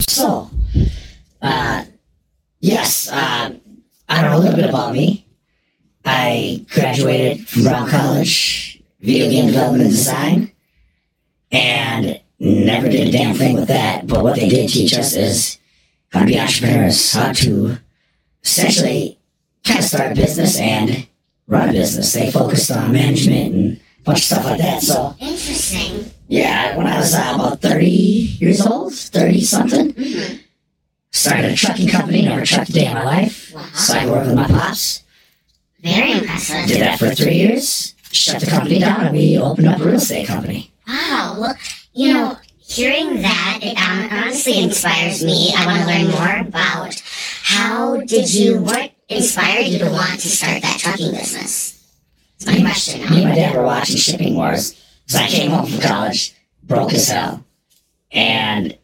So, uh, yes, uh, I don't know a little bit about me. I graduated from Brown College, video game development and design, and never did a damn thing with that. But what they did teach us is how to be entrepreneurs, how to essentially kind of start a business and run a business. They focused on management and a bunch of stuff like that. So, Interesting. yeah, when I was uh, about 30 years old, 30 something. Started a trucking company, never trucked a day in my life. Wow. So I worked with my pops, Very impressive. did that for three years, shut the company down, and we opened up a real estate company. Wow. Well, you know, hearing that, it um, honestly inspires me. I want to learn more about how did you, what inspired you to want to start that trucking business? That's my question. Me and my dad were watching Shipping Wars. So I came home from college, broke as hell. And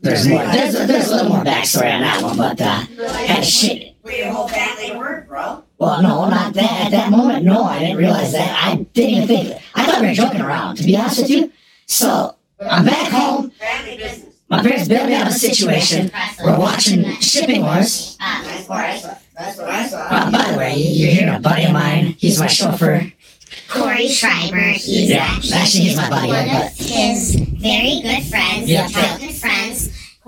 there's more, there's, there's a little more backstory on that one, but uh, had shit. Where your whole family work, bro? Well, no, not that. At that moment, no, I didn't realize that. I didn't even think. I thought we were joking around, to be honest with you. So I'm back home. Family business. My parents bailed me out of a situation. We're watching Shipping Wars. Um, That's what I saw. That's what I saw. Uh, by the way, you're hearing a buddy of mine. He's my chauffeur. Corey Schrieber. He's Yeah, actually, actually, he's my buddy, one but- of his very good friends, Yeah.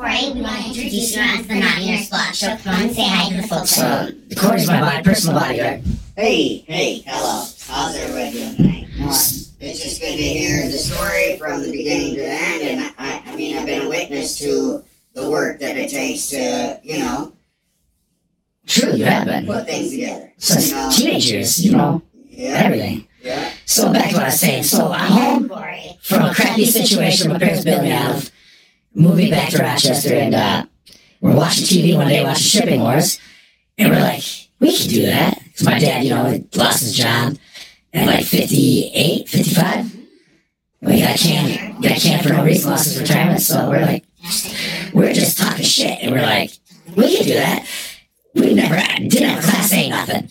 Childhood friends. Corey, we want to introduce you onto the Naughty Nurse Blog Show. Come on and say hi to the folks. Uh, so Corey's my body, personal bodyguard. Hey, hey, hello. How's everybody doing tonight? You? It's just good to hear the story from the beginning to the end, and I, I mean, I've been a witness to the work that it takes to, you know, True, you have been. put things together. Since You know, teenage years, you know, yeah, everything. yeah. So back to what I was saying. So I'm home Corey. from a crappy situation my parents built me out of. Moving back to Rochester, and uh, we're watching TV one day, watching Shipping Wars, and we're like, we could do that. Because my dad, you know, lost his job at like 58, 55. We got canned, got canned for no reason, lost his retirement. So we're like, we're just talking shit, and we're like, we could do that. We never didn't have a class A nothing.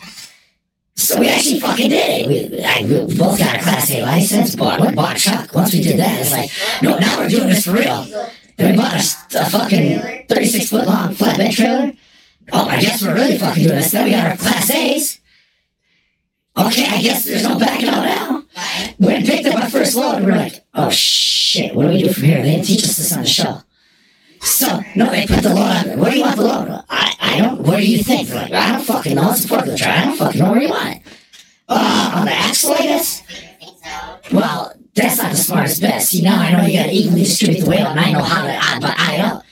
So we actually fucking did it. We, I, we both got a class A license, bought, bought a truck. Once we did that, it's like, no, now we're doing this for real. We bought a, fucking 36 foot long flatbed trailer. Oh, I guess we're really fucking doing this. Then we got our class A's. Okay, I guess there's no backing out now. I picked up my first load, and we are like, oh shit, what do we do from here? They didn't teach us this on the show. So, no, they put the load on. Where do you want the load? I, I don't, what do you think? They're like, I don't fucking know. It's a forklift truck. I don't fucking know where you want it. Uh, on the axle, I guess? Well, that's not the smartest bet. See, now I know you gotta evenly distribute the weight, and I know how to add, but I don't.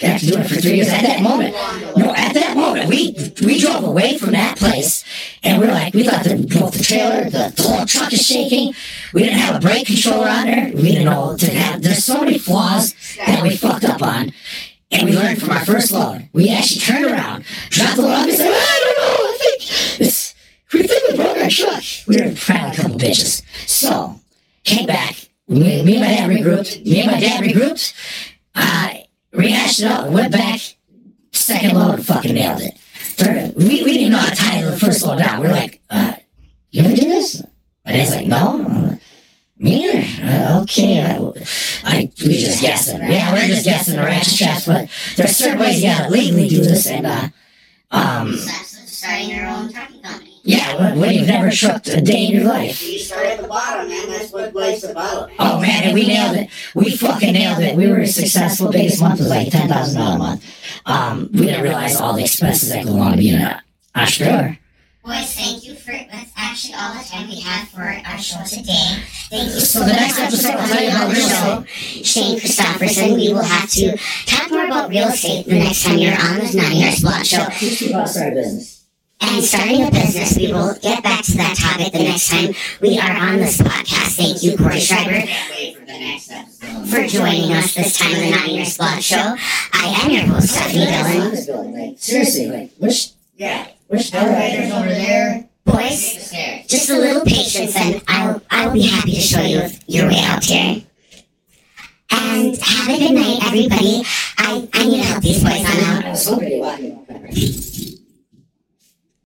After doing it for three years, at that moment, no, at that moment, we we drove away from that place, and we're like, we thought the both the trailer, the, the whole truck is shaking. We didn't have a brake controller on there. We didn't know to have. There's so many flaws that we fucked up on, and we learned from our first load. We actually turned around, dropped the load, and said, I don't know. I think this. we think we broke our truck. We were probably a couple bitches. Me, me and my dad regrouped. Me and my dad regrouped. Uh, rehashed it out. Went back. Second load, fucking nailed it. Third, we, we didn't know how to tie the first load down. We are like, uh, you ever do this? My dad's like, no. Me. Uh, okay. I, I, we just guessing. Yeah, we're just guessing the ratchet straps, but there's certain ways you gotta legally do this. And, uh, um, starting your own company. Yeah, when, when you've never trucked a day in your life. You start at the bottom, man. That's what life's about. Oh man, and we nailed it. We fucking nailed it. We were successful. Biggest month was like ten thousand dollar a month. Um, we didn't realize all the expenses that go along to being an entrepreneur. Boys, thank you for that's actually all the time we have for our show today. Thank you So the next episode, I'll tell you about real estate. Shane Christofferson, we will have to talk more about real estate the next time you're on the Naughty Nurse Blog Show. Teach you how to start a business. And starting a business, we will get back to that topic the next time we are on this podcast. Thank you, Corey Schrieber, for the next episode. for joining us this time on the Naughty Nurse Blog Show. I am your host, Stephanie Dillon. This building, like, seriously, like, which, Yeah. which Elevators over there. Boys, just a little patience and I'll, I'll be happy to show you your way out here. And have a good night, everybody. I, I need to help these boys on out.